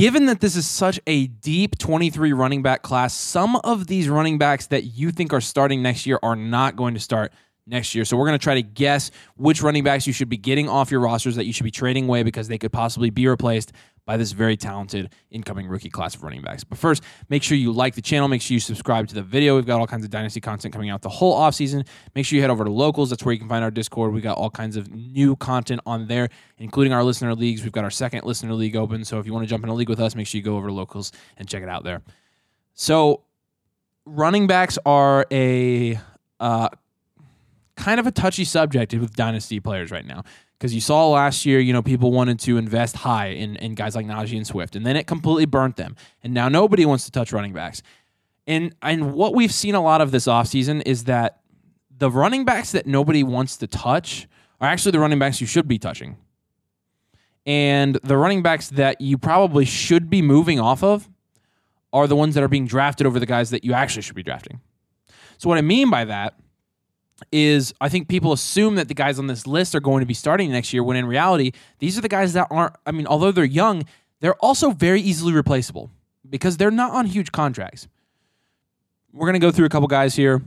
given that this is such a deep 23 running back class, some of these running backs that you think are starting next year are not going to start next year. So we're going to try to guess which running backs you should be getting off your rosters that you should be trading away because they could possibly be replaced by this very talented incoming rookie class of running backs. But first, make sure you like the channel. Make sure you subscribe to the video. We've got all kinds of Dynasty content coming out the whole offseason. Make sure you head over to Locals. That's where you can find our Discord. We got all kinds of new content on there, including our listener leagues. We've got our second listener league open. So if you want to jump in a league with us, make sure you go over to Locals and check it out there. So running backs are a uh, kind of a touchy subject with dynasty players right now because you saw last year, you know, people wanted to invest high in, in guys like Najee and Swift, and then it completely burnt them. And now nobody wants to touch running backs. And and what we've seen a lot of this offseason is that the running backs that nobody wants to touch are actually the running backs you should be touching. And the running backs that you probably should be moving off of are the ones that are being drafted over the guys that you actually should be drafting. So what I mean by that is I think people assume that the guys on this list are going to be starting next year when in reality, these are the guys that aren't, I mean, although they're young, they're also very easily replaceable because they're not on huge contracts. We're going to go through a couple guys here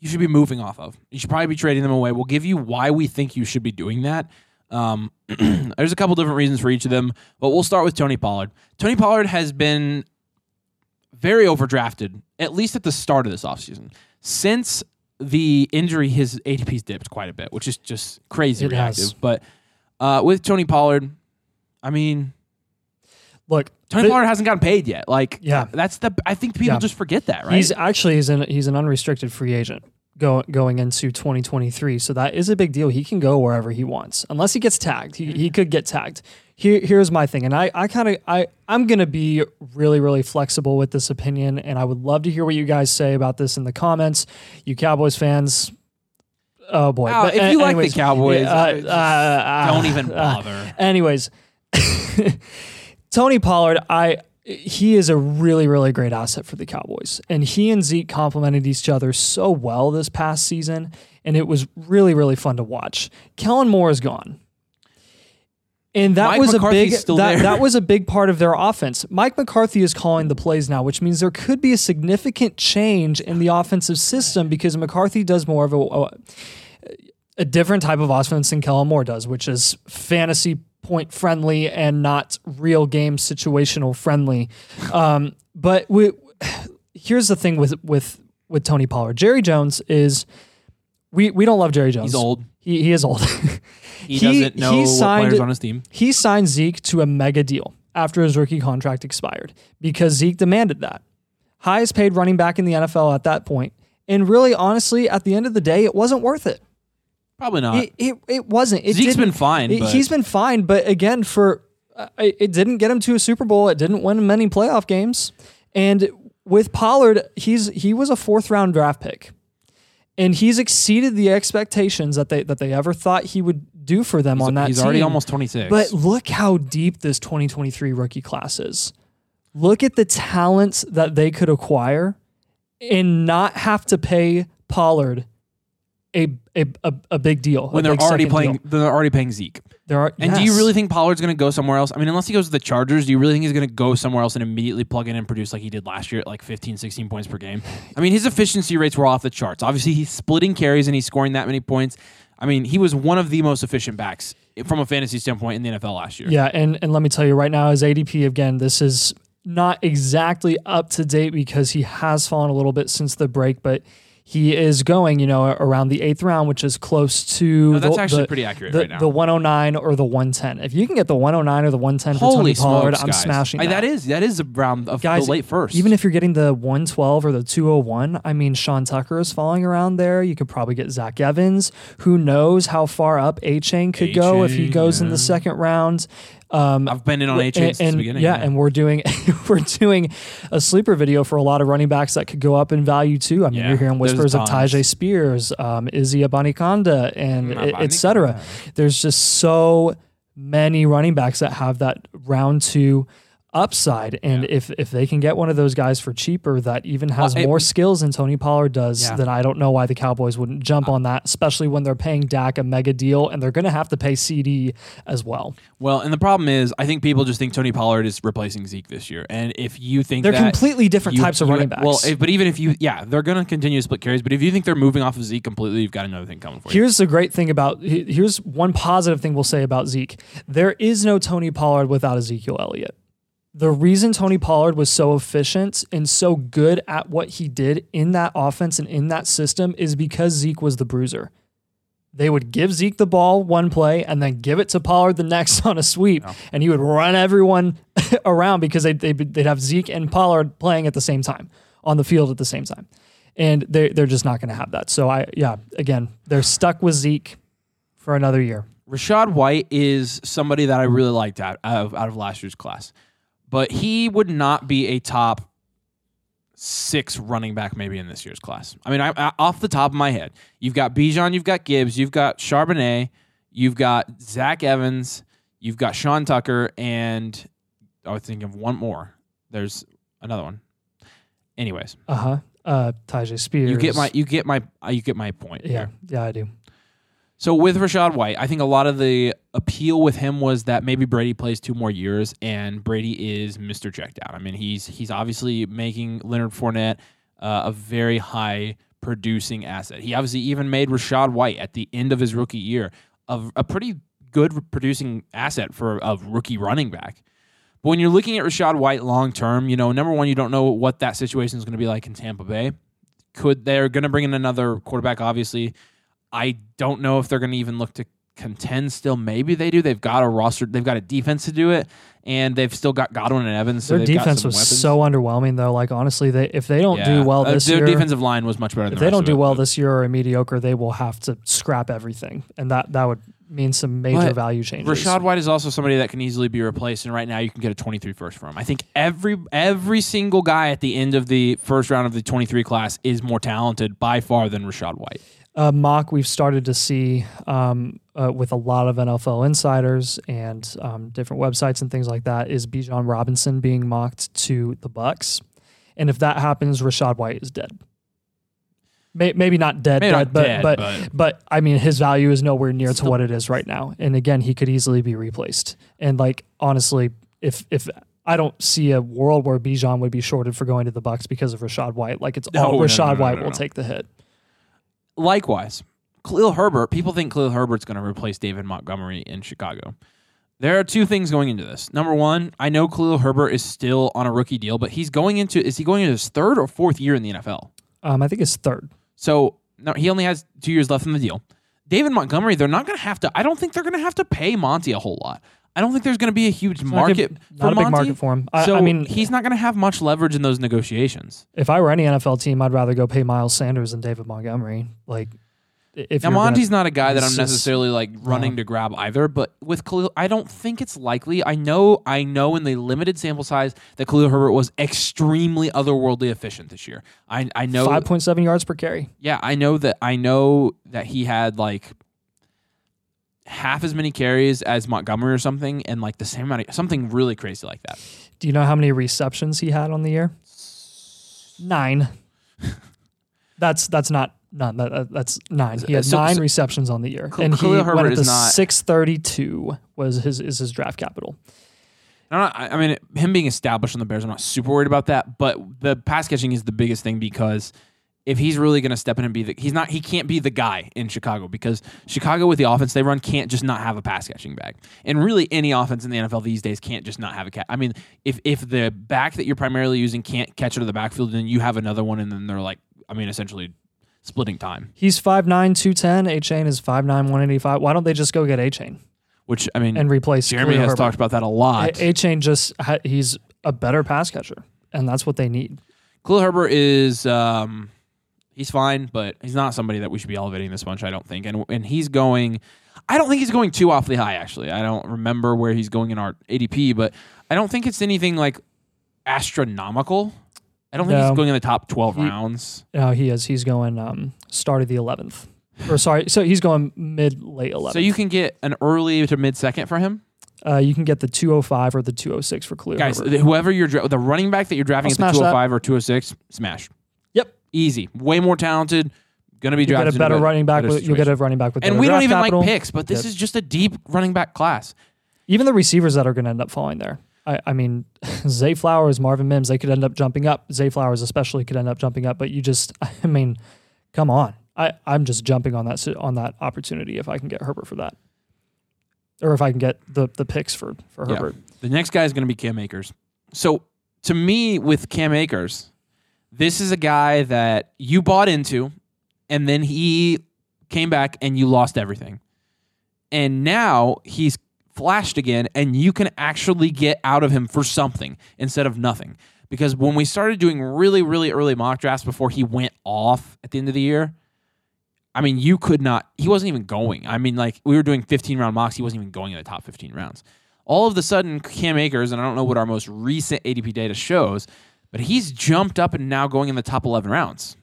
you should be moving off of. You should probably be trading them away. We'll give you why we think you should be doing that. Um, there's a couple different reasons for each of them, but we'll start with Tony Pollard. Tony Pollard has been very overdrafted, at least at the start of this offseason. Since the injury, his ADP's dipped quite a bit, which is just crazy It reactive. has. But uh, with Tony Pollard, I mean, Look, Tony Pollard hasn't gotten paid yet. Like, Yeah. that's the. I think people Yeah. just forget that, right? he's actually he's an he's an unrestricted free agent go, going into 2023. So that is a big deal. He can go wherever he wants, unless he gets tagged. He, he could get tagged. Here, here's my thing, and I, I kind of I I'm gonna be really really flexible with this opinion, and I would love to hear what you guys say about this in the comments. You Cowboys fans. Oh boy! Wow, But if you like the anyways, Cowboys, yeah, I just uh, don't uh, even uh, bother. Anyways, Tony Pollard, I he is a really really great asset for the Cowboys, and he and Zeke complemented each other so well this past season, and it was really really fun to watch. Kellen Moore is gone. And that Mike was McCarthy's a big still that, that was a big part of their offense. Mike McCarthy is calling the plays now, which means there could be a significant change in the offensive system because McCarthy does more of a, a a different type of offense than Kellen Moore does, which is fantasy point friendly and not real game situational friendly. Um, but we, here's the thing with with with Tony Pollard. Jerry Jones is we we don't love Jerry Jones. He's old. He he is old. He, He- doesn't know he signed- players on his team. he signed Zeke to a mega deal after his rookie contract expired because Zeke demanded that. Highest paid running back in the NFL at that point. And really, honestly, at the end of the day, it wasn't worth it. Probably not. It, it, it wasn't. It Zeke's been fine. it- but he's been fine, but again, for uh, it it didn't get him to a Super Bowl. It didn't win many playoff games. And with Pollard, he's he was a fourth round draft pick, and he's exceeded the expectations that they that they ever thought he would do for them on that. he's already almost 26. But look how deep this 2023 rookie class is. Look at the talents that they could acquire and not have to pay Pollard a a, a, a big deal. when they're already playing, deal. they're already paying Zeke. There are, And do you yes. really think Pollard's going to go somewhere else? I mean, unless he goes to the Chargers, do you really think he's going to go somewhere else and immediately plug in and produce like he did last year at like 15, 16 points per game? I mean, his efficiency rates were off the charts. Obviously, he's splitting carries and he's scoring that many points. I mean, he was one of the most efficient backs from a fantasy standpoint in the NFL last year. Yeah, and and let me tell you right now, his ADP again, this is not exactly up to date because he has fallen a little bit since the break, but he is going, you know, around the eighth round, which is close to. No, that's the, actually the- pretty accurate the, right now. The 109 or the 110. If you can get the 109 or the 110 for Holy Tony Pollard, smokes, I'm guys. smashing Like, that. that is that is round of Guys, the late first. Even if you're getting the 112 or the 201, I mean, Sean Tucker is falling around there. You could probably get Zach Evans. Who knows how far up Achane could go if he Achane, goes in the second round. Um, I've been in on Achane since the beginning. Yeah, and we're doing we're doing a sleeper video for a lot of running backs that could go up in value too. I mean, Yeah, you're hearing whispers of. Tyjae Spears, um, Izzy Abanikanda, and Mm, et. There's just so many running backs that have that round two upside. And Yeah. if if they can get one of those guys for cheaper that even has Well, it- more skills than Tony Pollard does, Yeah. then I don't know why the Cowboys wouldn't jump uh, on that, especially when they're paying Dak a mega deal and they're going to have to pay CeeDee as well. Well, and the problem is, I think people just think Tony Pollard is replacing Zeke this year. And if you think They're completely different you- types of running backs. Well, if, but even if you, yeah, they're going to continue to split carries. But if you think they're moving off of Zeke completely, you've got another thing coming for you. Here's the great thing about here's one positive thing we'll say about Zeke. There is no Tony Pollard without Ezekiel Elliott. The reason Tony Pollard was so efficient and so good at what he did in that offense and in that system is because Zeke was the bruiser. They would give Zeke the ball one play and then give it to Pollard the next on a sweep, and he would run everyone around because they'd, they'd, they'd have Zeke and Pollard playing at the same time on the field at the same time. And they, they're just not going to have that. So, I yeah, again, they're stuck with Zeke for another year. Rachaad White is somebody that I really liked out of out of last year's class, but he would not be a top six running back maybe in this year's class. I mean, I, I, off the top of my head, you've got Bijan, you've got Gibbs, you've got Charbonnet, you've got Zach Evans, you've got Sean Tucker, and I was thinking of one more. There's another one. Anyways, Uh huh. Uh, Tyjae Spears. you get my you get my uh, you get my point. yeah, here. yeah, I do. So with Rachaad White, I think a lot of the appeal with him was that maybe Brady plays two more years, and Brady is Mr. Checkdown. I mean, he's he's obviously making Leonard Fournette uh, a very high producing asset. He obviously even made Rachaad White at the end of his rookie year a pretty good producing asset for a rookie running back. But when you're looking at Rachaad White long term, you know, number one, you don't know what that situation is going to be like in Tampa Bay. Could they're going to bring in another quarterback? Obviously, I don't know if they're going to even look to contend. Still, maybe they do. They've got a roster. They've got a defense to do it, and they've still got Godwin and Evans. So Their defense was weapons. so underwhelming, though. Like honestly, they if they don't Yeah. do well Uh, this their year, defensive line was much better. Than if the they don't do it, well this year or are mediocre, they will have to scrap everything, and that that would mean some major But value changes. Rachaad White is also somebody that can easily be replaced, and right now you can get a 23 first for him. I think every every single guy at the end of the first round of the 23 class is more talented by far than Rachaad White. Uh, mock we've started to see um, uh, with a lot of NFL insiders and um, different websites and things like that is Bijan Robinson being mocked to the Bucs, and if that happens, Rachaad White is dead. May, maybe not dead, Maybe dead, not but, dead, but but- but I mean his value is nowhere near to what it is right now. And again, he could easily be replaced. And like honestly, if if I don't see a world where Bijan would be shorted for going to the Bucs because of Rachaad White. Like it's all no, Rachaad no, no, White will take the hit. Likewise, Khalil Herbert. People think Khalil Herbert's going to replace David Montgomery in Chicago. There are two things going into this. Number one, I know Khalil Herbert is still on a rookie deal, but he's going into is he going into his third or fourth year in the NFL? Um, I think it's third. So no, he only has two years left in the deal. David Montgomery, they're not going to have to. I don't think they're going to have to pay Monty a whole lot. I don't think there's going to be a huge Not market good- for not a big Monty. market for him. I, so I mean, he's not going to have much leverage in those negotiations. if I were any NFL team, I'd rather go pay Miles Sanders than David Montgomery. Like, i- if Now you're gonna- Monty's not a guy that I'm necessarily like running to grab either, but with Khalil, I don't think it's likely. I know, I know, in the limited sample size that Khalil Herbert was extremely otherworldly efficient this year. I I know, five point seven yards per carry. yeah, I know that I know that he had like half as many carries as Montgomery or something, and like the same amount of something really crazy like that. Do you know how many receptions he had on the year? Nine. that's that's not none. That, that- that's nine. He had So- nine so- receptions on the year, Khalil and he went at the six thirty two was his is his draft capital. Not, I I mean, him being established on the Bears, I'm not super worried about that. But the pass catching is the biggest thing because if he's really going to step in and be the, he's not, he can't be the guy in Chicago because Chicago with the offense they run can't just not have a pass catching back. And really, any offense in the NFL these days can't just not have a cat. I mean, if if the back that you're primarily using can't catch it to the backfield, then you have another one, and then they're like, I mean, essentially splitting time. He's 5'9", 210. Achane is 5'9", 185. Why don't they just go get Achane Which I mean, and replace Jeremy Khalil has Herbert? talked about that a lot. A Chain just he's a better pass catcher, and that's what they need. Khalil Herbert is um, he's fine, but he's not somebody that we should be elevating this much. I don't think, and and he's going. I don't think he's going too awfully high. Actually, I don't remember where he's going in our ADP, but I don't think it's anything like astronomical. I don't think No. he's going in the top twelve He- rounds. No, he is. He's going um start of the eleventh, or sorry, so he's going mid late eleventh. So you can get an early to mid second for him. Uh, you can get the 205 or the 206 for Khalil Guys, Herbert. whoever you're dra- the running back that you're drafting I'll at the smash that. 205 or 206, smash. Easy. Way more talented. Going to be You get drafted. a in better better- running back. With, you'll get a running back with And we don't even capital. like picks, but this is just a deep running back class. Even the receivers that are going to end up falling there. I, I mean, Zay Flowers, Marvin Mims, they could end up jumping up. Zay Flowers especially could end up jumping up. But you just, I mean, come on. I, I'm just jumping on that on that opportunity if I can get Herbert for that, or if I can get the the picks for for Yeah. Herbert. The next guy is going to be Cam Akers. So to me, with Cam Akers, this is a guy that you bought into, and then he came back and you lost everything. And now he's flashed again, and you can actually get out of him for something instead of nothing. Because when we started doing really, really early mock drafts before he went off at the end of the year, I mean, you could not, he wasn't even going. I mean, like, we were doing 15 round mocks, he wasn't even going in the top 15 rounds. All of a sudden, Cam Akers, and I don't know what our most recent ADP data shows, but he's jumped up and now going in the top 11 rounds.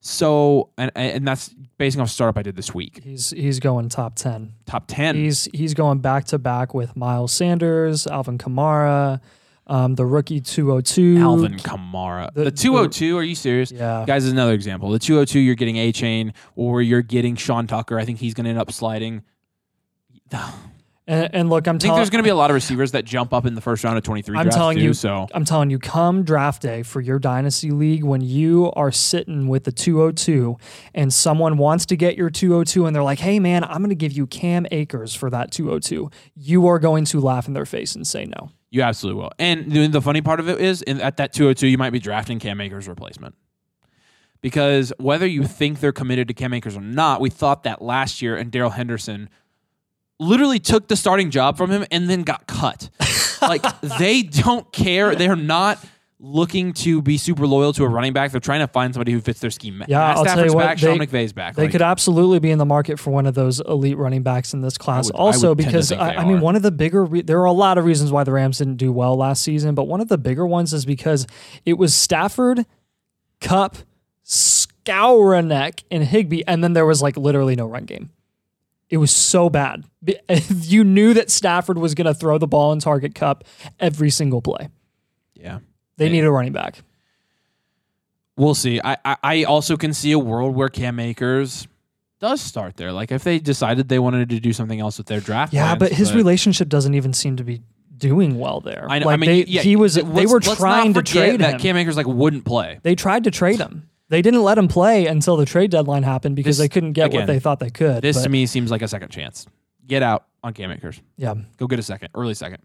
So, and, and that's basing off a startup I did this week. He's he's going top ten. Top 10. He's he's going back to back with Miles Sanders, Alvin Kamara, um, the rookie 202. Alvin Kamara. the- The, 202, are you serious? Yeah. Guys, is another example. The 202, you're getting Achane or you're getting Sean Tucker. I think he's going to end up sliding. I And, and look, I'm think telling there's going to be a lot of receivers that jump up in the first round of 23 I'm telling too, you, so I'm telling you, come draft day for your dynasty league, when you are sitting with the 202 and someone wants to get your 202 and they're like, hey, man, I'm going to give you Cam Akers for that 202, you are going to laugh in their face and say no. you absolutely will. And the, the funny part of it is, in, at that 202, you might be drafting Cam Akers' replacement. Because whether you think they're committed to Cam Akers or not, we thought that last year, and Darrell Henderson literally took the starting job from him and then got cut. like they don't care. They're not looking to be super loyal to a running back. They're trying to find somebody who fits their scheme. Yeah, Matt I'll tell Stafford's you what, back. Sean McVay's back. They Like, could absolutely be in the market for one of those elite running backs in this class. would- also, would tend to because I, I mean, one of the bigger re- there are a lot of reasons why the Rams didn't do well last season, but one of the bigger ones is because it was Stafford, Kupp, Skowronek, and Higbee, and then there was like literally no run game. It was so bad. You knew that Stafford was going to throw the ball in target Kupp every single play. yeah. They Yeah. needed a running back. We'll see. I, I I also can see a world where Cam Akers does start there. Like if they decided they wanted to do something else with their draft. Yeah, plans, but his relationship doesn't even seem to be doing well there. I know. Like I mean, they, yeah, he was. They were trying to trade that him. Cam Akers like wouldn't play. they tried to trade him. They didn't let him play until the trade deadline happened because This- they couldn't get again, what they thought they could. This but, to me seems like a second chance. Get out on Cam Akers. yeah, Go get a second, early second.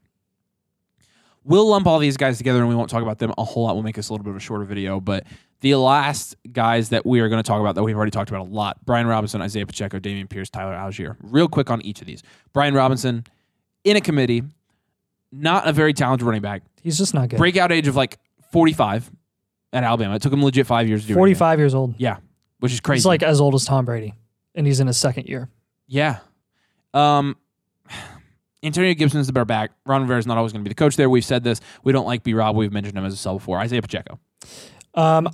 We'll lump all these guys together and we won't talk about them a whole lot. We'll make this a little bit of a shorter video. But the last guys that we are going to talk about that we've already talked about a lot Brian Robinson, Isaiah Pacheco, Dameon Pierce, Tyler Allgeier. Real quick on each of these. Brian Robinson, in a committee, not a very talented running back. he's just not good. Breakout age of like 45 at Alabama. It took him legit five years to do it. Forty-five years old. Yeah, which is crazy. He's like as old as Tom Brady, and he's in his second year. Yeah. Um, Antonio Gibson is the better back. Ron Rivera is not always going to be the coach there. We've said this. We don't like B Rob. We've mentioned him as a sell before. Isaiah Pacheco. Um,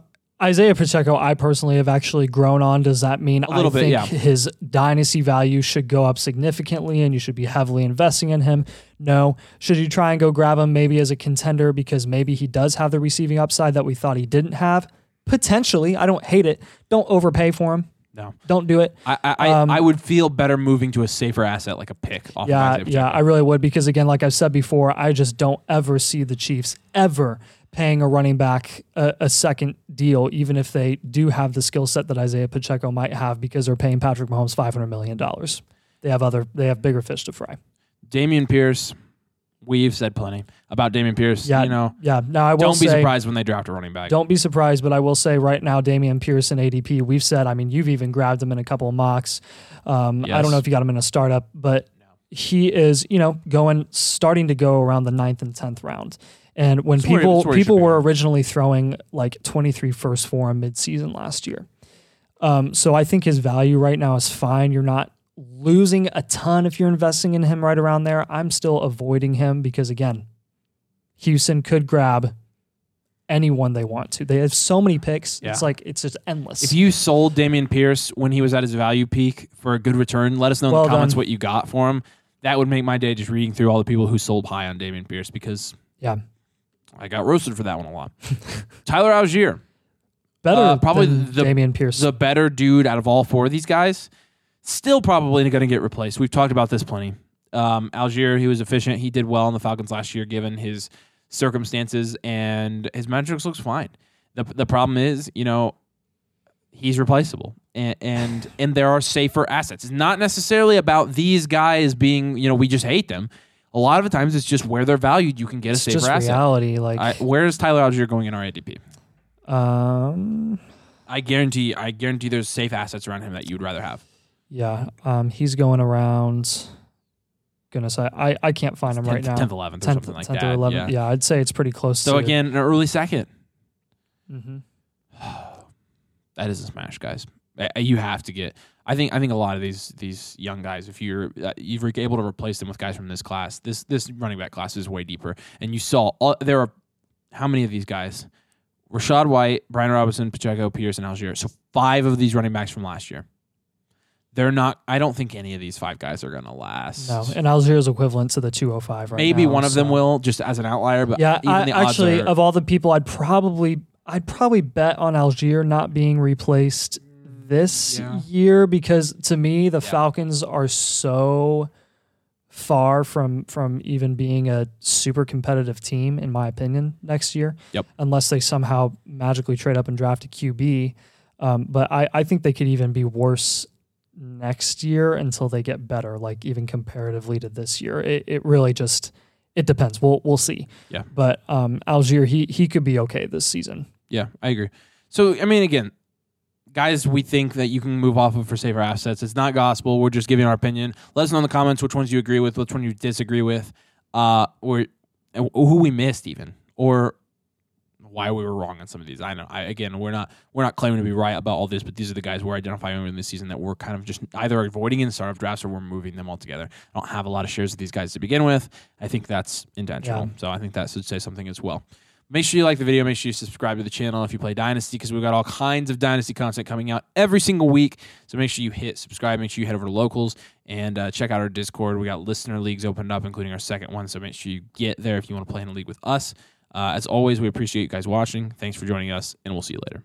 Isaiah Pacheco, I personally have actually grown on. Does that mean little I bit, think yeah. his dynasty value should go up significantly and you should be heavily investing in him? No. Should you try and go grab him maybe as a contender because maybe he does have the receiving upside that we thought he didn't have? Potentially. I don't hate it. Don't overpay for him. No. Don't do it. I I, Um, I would feel better moving to a safer asset like a pick off Yeah, yeah, I really would because again, like I've said before, I just don't ever see the Chiefs ever paying a running back a, a second deal, even if they do have the skill set that Isaiah Pacheco might have, because they're paying Patrick Mahomes five hundred million dollars. They have other, they have bigger fish to fry. Dameon Pierce. We've said plenty about Dameon Pierce. Yeah, You know, yeah. Now I will don't be say, surprised when they draft a running back. Don't be surprised, but I will say right now, Dameon Pierce and ADP, we've said, I mean, you've even grabbed him in a couple of mocks. Um, I don't know if you got him in a startup, but he is, you know, going, starting to go around the ninth and 10th round. And when where- people that's where people were originally throwing like 23 first for him midseason last year. Um, so I think his value right now is fine. You're not losing a ton if you're investing in him right around there. I'm still avoiding him because again, Houston could grab anyone they want to. They have so many picks. Yeah. It's like it's just endless. If you sold Dameon Pierce when he was at his value peak for a good return, let us know in Well the comments done. what you got for him. that would make my day just reading through all the people who sold high on Dameon Pierce because Yeah. I got roasted for that one a lot. Tyler Allgeier, Better Uh, probably than the- Dameon Pierce. the better dude out of all four of these guys, still probably going to get replaced. We've talked about this plenty. Um, Allgeier, he was efficient. He did well in the Falcons last year, given his circumstances, and his metrics looks fine. the The problem is, you know, he's replaceable, and and, and there are safer assets. It's not necessarily about these guys being, you know, we just hate them. A lot of the times, it's just where they're valued. You can get a it's safer just asset. reality. Like, I, where is Tyler Allgeier going in our ADP? um, I guarantee, I guarantee, there's safe assets around him that you'd rather have. yeah, um, he's going around. Goodness, I, I, I can't find him right now. 10th, 11th, or 10th, something like 10th that. or 11th. Yeah. Yeah. I'd say it's pretty close. To So again, an early second. mm-hmm. That is a smash, guys. You have to get. I think. I think a lot of these these young guys, if you're uh, you're able to replace them with guys from this class, this this running back class is way deeper. And you saw all, there are how many of these guys? Rachaad White, Brian Robinson, Pacheco, Pierce, and Allgeier. So five of these running backs from last year. They're not. I don't think any of these five guys are going to last. No, and Allgeier's equivalent to the 205 right Maybe now, one of them will, just as an outlier. But Yeah, even I, actually, are, of all the people, I'd probably I'd probably bet on Allgeier not being replaced this Yeah. year because to me the Yeah. Falcons are so far from from even being a super competitive team in my opinion next year. Yep. Unless they somehow magically trade up and draft a QB. Um, but I, I think they could even be worse next year until they get better, like even comparatively to this year. It, it really just it depends. We'll we'll see. Yeah. But um, Allgeier, he he could be okay this season. Yeah, I agree. So, I mean, again, guys, we think that you can move off of for safer assets. It's not gospel. We're just giving our opinion. Let us know in the comments which ones you agree with, which one you disagree with, uh, or who we missed, even, or why we were wrong on some of these. I know. I again, we're not we're not claiming to be right about all this, but these are the guys we're identifying in this season that we're kind of just either avoiding in startup drafts or we're moving them altogether. I don't have a lot of shares of these guys to begin with. I think that's intentional. Yeah. So I think that should say something as well. Make sure you like the video. Make sure you subscribe to the channel if you play Dynasty because we've got all kinds of Dynasty content coming out every single week. So make sure you hit subscribe. Make sure you head over to Locals and uh, check out our Discord. We got listener leagues opened up, including our second one. So make sure you get there if you want to play in a league with us. Uh, as always, we appreciate you guys watching. Thanks for joining us, and we'll see you later.